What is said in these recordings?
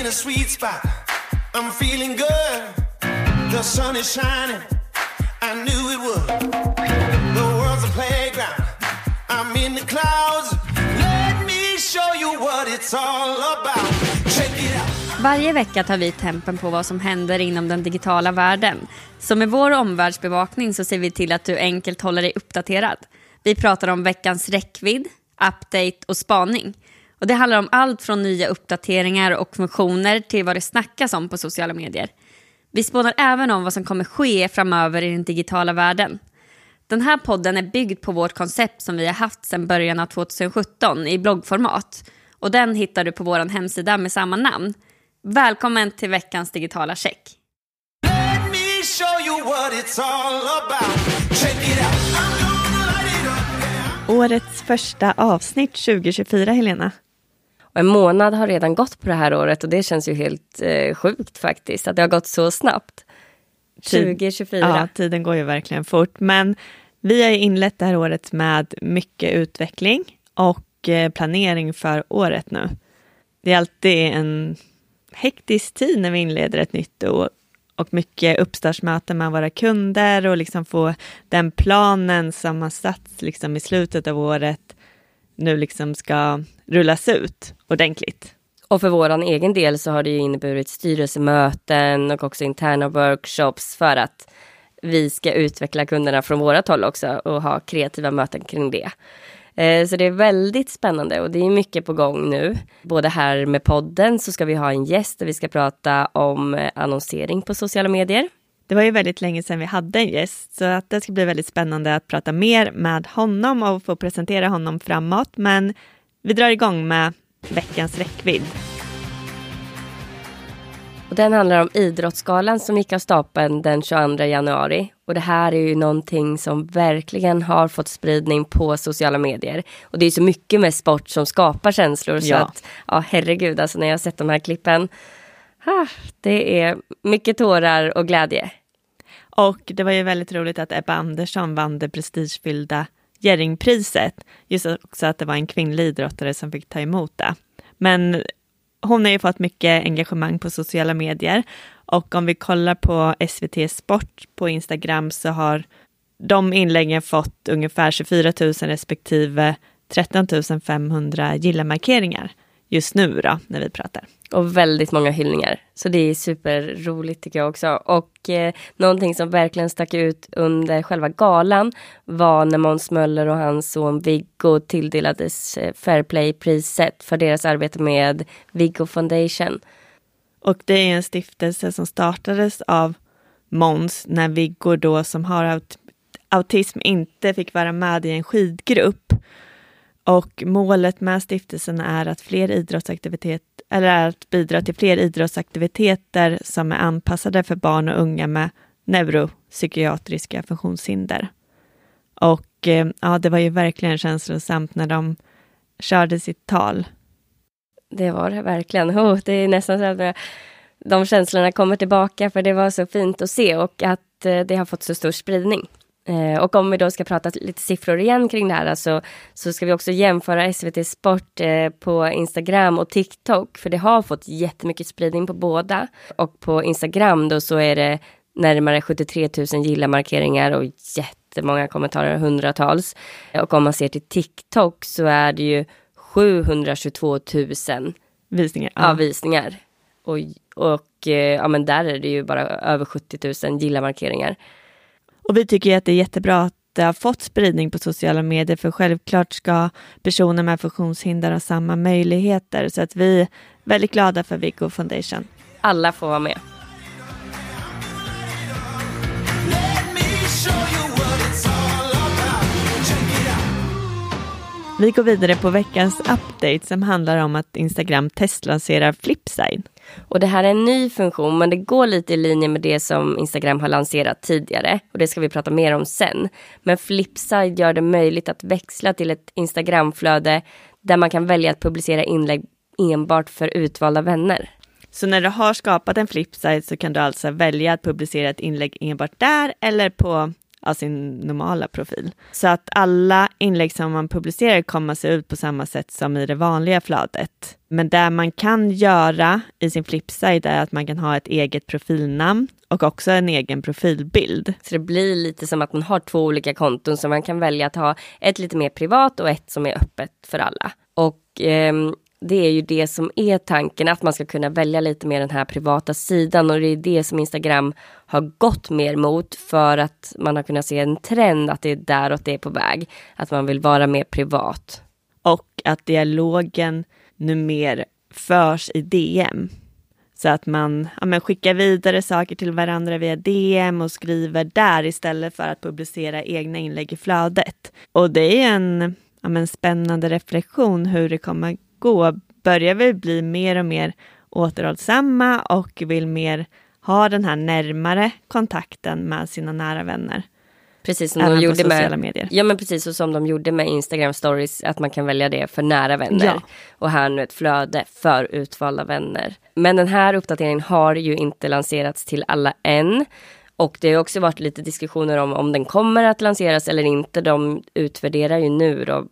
in a sweet spot. I'm feeling good. The sun is shining. I knew it would. The world's a playground. I'm in the clouds. Let me show you what it's all about. Check it out. Varje vecka tar vi tempen på vad som händer inom den digitala världen. Så med vår omvärldsbevakning så ser vi till att du enkelt håller dig uppdaterad. Vi pratar om veckans räckvidd, update och spaning. Och det handlar om allt från nya uppdateringar och funktioner till vad det snackas om på sociala medier. Vi spånar även om vad som kommer ske framöver i den digitala världen. Den här podden är byggd på vårt koncept som vi har haft sedan början av 2017 i bloggformat. Och den hittar du på vår hemsida med samma namn. Välkommen till veckans digitala check. Årets första avsnitt 2024, Helena. En månad har redan gått på det här året och det känns ju helt eh, sjukt faktiskt att det har gått så snabbt. 2024. Ja, tiden går ju verkligen fort. Men vi har ju inlett det här året med mycket utveckling och eh, planering för året nu. Det är alltid en hektisk tid när vi inleder ett nytt år och mycket uppstartsmöten med våra kunder och liksom få den planen som har satts liksom i slutet av året nu liksom ska rullas ut ordentligt. Och för vår egen del så har det ju inneburit styrelsemöten och också interna workshops för att vi ska utveckla kunderna från vårat håll också och ha kreativa möten kring det. Eh, Så det är väldigt spännande och det är mycket på gång nu. Både här med podden så ska vi ha en gäst där vi ska prata om eh, annonsering på sociala medier. Det var ju väldigt länge sedan vi hade en gäst, så att det ska bli väldigt spännande att prata mer med honom och få presentera honom framåt. Men vi drar igång med veckans räckvidd. Och den handlar om Idrottsgalan som gick av stapeln den 22 januari. Och det här är ju någonting som verkligen har fått spridning på sociala medier. Och det är så mycket med sport som skapar känslor. Så Ja. att, ja herregud, alltså när jag har sett de här klippen. Ah, det är mycket tårar och glädje. Och det var ju väldigt roligt att Ebba Andersson vann det prestigefyllda Jerringpriset. Just också att det var en kvinnlig idrottare som fick ta emot det. Men hon har ju fått mycket engagemang på sociala medier och om vi kollar på SVT Sport på Instagram så har de inläggen fått ungefär 24 000 respektive 13 500 gilla-markeringar just nu då, när vi pratar. Och väldigt många hyllningar. Så det är superroligt tycker jag också. Och eh, någonting som verkligen stack ut under själva galan var när Måns Möller och hans son Viggo tilldelades eh, Fairplay-priset för deras arbete med Viggo Foundation. Och det är en stiftelse som startades av Måns när Viggo då som har aut autism inte fick vara med i en skidgrupp. Och målet med stiftelsen är att fler idrottsaktivitet eller är att bidra till fler idrottsaktiviteter som är anpassade för barn och unga med neuropsykiatriska funktionshinder. Och eh, ja, det var ju verkligen känslosamt när de körde sitt tal. Det var det verkligen. Oh, det är nästan så att de känslorna kommer tillbaka för det var så fint att se och att eh, det har fått så stor spridning. Eh, och om vi då ska prata lite siffror igen kring det här så, så ska vi också jämföra SVT Sport eh, på Instagram och TikTok för det har fått jättemycket spridning på båda. Och på Instagram då så är det närmare 73 000 gilla-markeringar och jättemånga kommentarer, hundratals. Och om man ser till TikTok så är det ju 722 000 Visningar. ja. visningar. Och, och eh, ja, men där är det ju bara över 70 000 gilla-markeringar. Och vi tycker ju att det är jättebra att det har fått spridning på sociala medier, för självklart ska personer med funktionshinder ha samma möjligheter. Så att vi är väldigt glada för Viggo Foundation. Alla får vara med. Vi går vidare på veckans update som handlar om att Instagram testlanserar Flipside. Och det här är en ny funktion men det går lite i linje med det som Instagram har lanserat tidigare. Och det ska vi prata mer om sen. Men Flipside gör det möjligt att växla till ett Instagramflöde där man kan välja att publicera inlägg enbart för utvalda vänner. Så när du har skapat en Flipside så kan du alltså välja att publicera ett inlägg enbart där eller på av sin normala profil. Så att alla inlägg som man publicerar kommer se ut på samma sätt som i det vanliga flödet. Men det man kan göra i sin flipside är att man kan ha ett eget profilnamn och också en egen profilbild. Så det blir lite som att man har två olika konton så man kan välja att ha ett lite mer privat och ett som är öppet för alla. Och eh, det är ju det som är tanken, att man ska kunna välja lite mer den här privata sidan och det är det som Instagram har gått mer mot för att man har kunnat se en trend att det är däråt det är på väg. Att man vill vara mer privat. Och att dialogen numera förs i DM. Så att man ja, man skickar vidare saker till varandra via DM och skriver där istället för att publicera egna inlägg i flödet. Och det är en ja, men spännande reflektion hur det kommer gå. Börjar vi bli mer och mer återhållsamma och vill mer ha den här närmare kontakten med sina nära vänner. Precis som Även de gjorde med, medier. Ja men precis så som de gjorde med Instagram stories, att man kan välja det för nära vänner. Ja. Och här nu ett flöde för utvalda vänner. Men den här uppdateringen har ju inte lanserats till alla än. Och det har också varit lite diskussioner om om den kommer att lanseras eller inte. De utvärderar ju nu då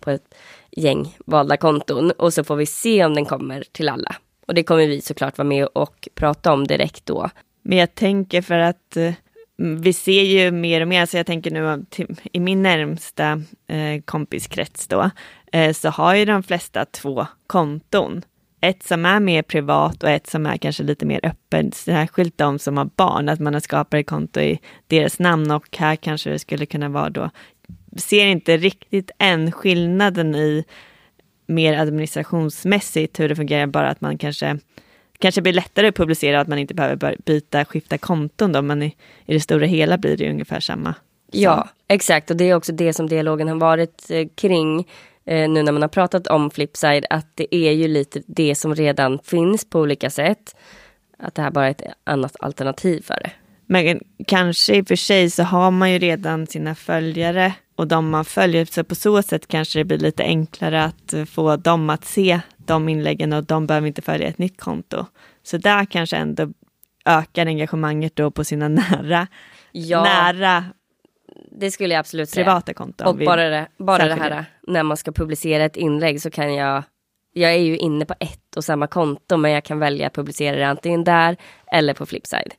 på ett gäng valda konton och så får vi se om den kommer till alla. Och det kommer vi såklart vara med och prata om direkt då. Men jag tänker för att eh, vi ser ju mer och mer, så jag tänker nu i min närmsta eh, kompiskrets då, eh, så har ju de flesta två konton. Ett som är mer privat och ett som är kanske lite mer öppet, särskilt de som har barn, att man har skapat ett konto i deras namn och här kanske det skulle kunna vara då, ser inte riktigt än skillnaden i mer administrationsmässigt hur det fungerar, bara att man kanske kanske blir lättare att publicera att man inte behöver byta, skifta konton då, men i, i det stora hela blir det ungefär samma. Ja, exakt. Och det är också det som dialogen har varit eh, kring eh, nu när man har pratat om Flipside. Att det är ju lite det som redan finns på olika sätt. Att det här bara är ett annat alternativ för det. Men kanske i och för sig så har man ju redan sina följare och de man följer, så på så sätt kanske det blir lite enklare att eh, få dem att se de inläggen och de behöver inte följa ett nytt konto. Så där kanske ändå ökar engagemanget då på sina nära, Ja, nära det skulle jag absolut säga. privata konton. Och bara, det, bara det här när man ska publicera ett inlägg så kan jag jag är ju inne på ett och samma konto men jag kan välja att publicera det antingen där eller på Flipside.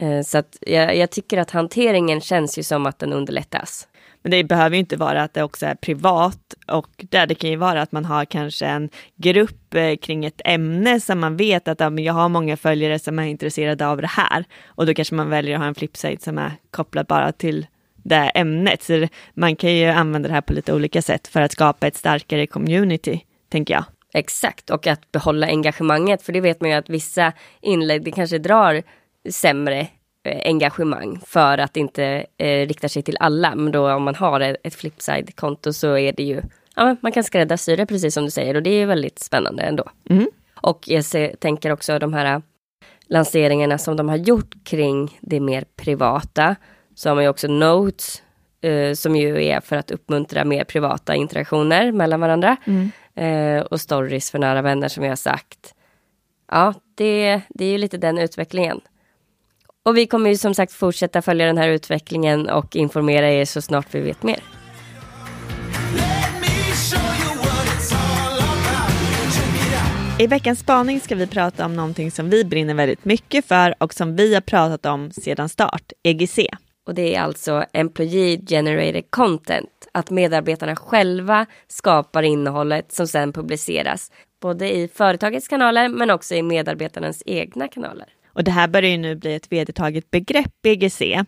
Eh, Så att jag, jag tycker att hanteringen känns ju som att den underlättas. Men det behöver ju inte vara att det också är privat och där det kan ju vara att man har kanske en grupp eh, kring ett ämne som man vet att ja, jag har många följare som är intresserade av det här och då kanske man väljer att ha en flipside som är kopplad bara till det ämnet. Så man kan ju använda det här på lite olika sätt för att skapa ett starkare community, tänker jag. Exakt, och att behålla engagemanget. För det vet man ju att vissa inlägg det kanske drar sämre engagemang för att det inte eh, riktar sig till alla. Men då om man har ett, flipside-konto så är det ju, ja man kan skräddarsy det precis som du säger och det är väldigt spännande ändå. Mm. Och jag ser, tänker också de här lanseringarna som de har gjort kring det mer privata. Så har man ju också Notes eh, som ju är för att uppmuntra mer privata interaktioner mellan varandra. Eh, och stories för nära vänner som jag har sagt. Ja, det, det är ju lite den utvecklingen. Och vi kommer ju som sagt fortsätta följa den här utvecklingen och informera er så snart vi vet mer. I veckans spaning ska vi prata om någonting som vi brinner väldigt mycket för och som vi har pratat om sedan start, EGC. Och det är alltså Employee Generated Content. Att medarbetarna själva skapar innehållet som sen publiceras. Både i företagets kanaler men också i medarbetarnas egna kanaler. Och det här börjar ju nu bli ett vedertaget begrepp, BGC.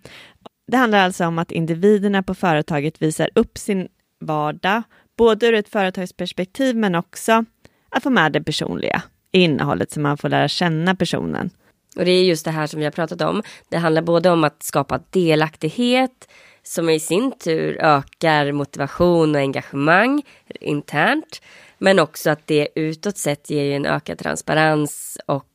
Det handlar alltså om att individerna på företaget visar upp sin vardag, både ur ett företagsperspektiv men också att få med det personliga innehållet så man får lära känna personen. Och det är just det här som vi har pratat om. Det handlar både om att skapa delaktighet som i sin tur ökar motivation och engagemang internt. Men också att det utåt sett ger ju en ökad transparens och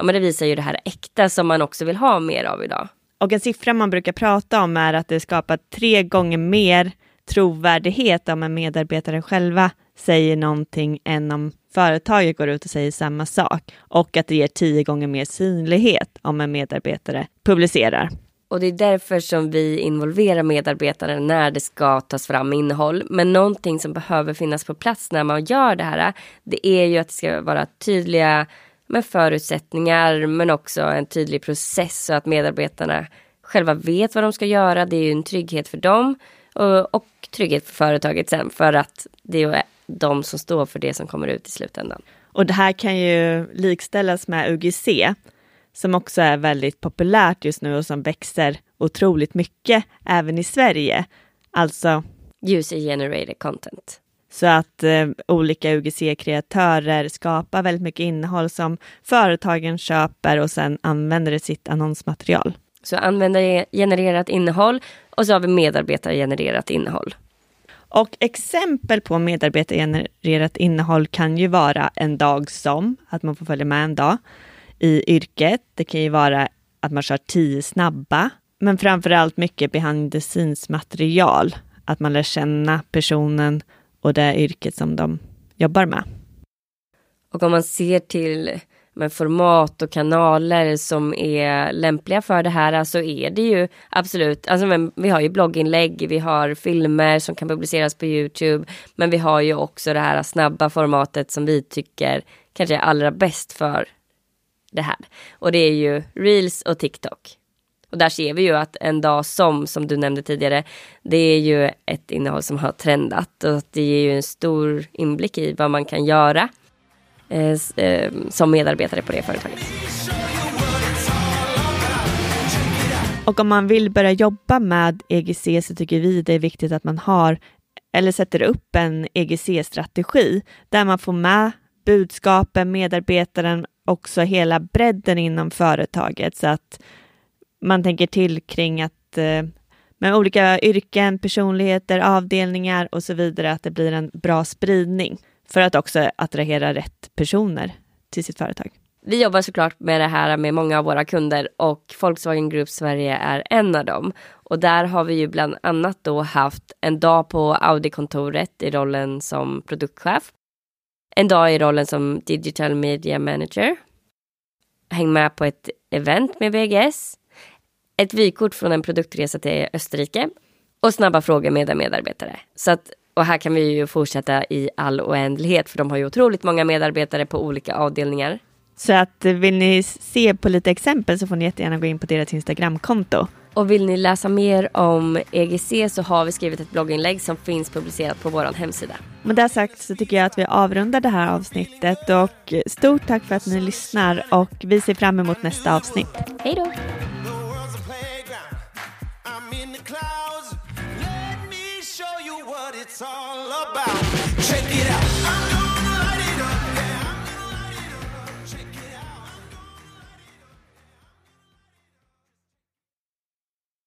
ja, men det visar ju det här äkta som man också vill ha mer av idag. Och en siffra man brukar prata om är att det skapar tre gånger mer trovärdighet om en medarbetare själva säger någonting än om företaget går ut och säger samma sak. Och att det ger tio gånger mer synlighet om en medarbetare publicerar. Och det är därför som vi involverar medarbetare när det ska tas fram innehåll. Men någonting som behöver finnas på plats när man gör det här, det är ju att det ska vara tydliga med förutsättningar men också en tydlig process så att medarbetarna själva vet vad de ska göra. Det är ju en trygghet för dem och, och trygghet för företaget sen för att det är de som står för det som kommer ut i slutändan. Och det här kan ju likställas med UGC som också är väldigt populärt just nu och som växer otroligt mycket även i Sverige. Alltså User generated content. Så att eh, olika UGC-kreatörer skapar väldigt mycket innehåll som företagen köper och sen använder i sitt annonsmaterial. Så användargenererat innehåll och så har vi medarbetargenererat innehåll. Och exempel på medarbetargenererat innehåll kan ju vara en dag som, att man får följa med en dag i yrket. Det kan ju vara att man kör tio snabba, men framför allt mycket behind the scenes material. Att man lär känna personen och det yrket som de jobbar med. Och om man ser till med format och kanaler som är lämpliga för det här så alltså är det ju absolut, alltså men vi har ju blogginlägg, vi har filmer som kan publiceras på Youtube, men vi har ju också det här snabba formatet som vi tycker kanske är allra bäst för det här. Och det är ju Reels och TikTok. Och där ser vi ju att en dag som, som du nämnde tidigare, det är ju ett innehåll som har trendat och det ger ju en stor inblick i vad man kan göra eh, eh, som medarbetare på det företaget. Och om man vill börja jobba med EGC så tycker vi det är viktigt att man har eller sätter upp en EGC-strategi där man får med budskapen, medarbetaren, också hela bredden inom företaget så att man tänker till kring att eh, med olika yrken, personligheter, avdelningar och så vidare, att det blir en bra spridning för att också attrahera rätt personer till sitt företag. Vi jobbar såklart med det här med många av våra kunder och Volkswagen Group Sverige är en av dem. Och där har vi ju bland annat då haft en dag på Audi-kontoret i rollen som produktchef. En dag i rollen som Digital Media Manager. Häng med på ett event med VGS. Ett vykort från en produktresa till Österrike. Och snabba frågor med en medarbetare. Så att och här kan vi ju fortsätta i all oändlighet för de har ju otroligt många medarbetare på olika avdelningar. Så att eh, vill ni se på lite exempel så får ni jättegärna gå in på deras Instagramkonto. Och vill ni läsa mer om EGC så har vi skrivit ett blogginlägg som finns publicerat på vår hemsida. Med det sagt så tycker jag att vi avrundar det här avsnittet och stort tack för att ni lyssnar och vi ser fram emot nästa avsnitt. Hej då! Check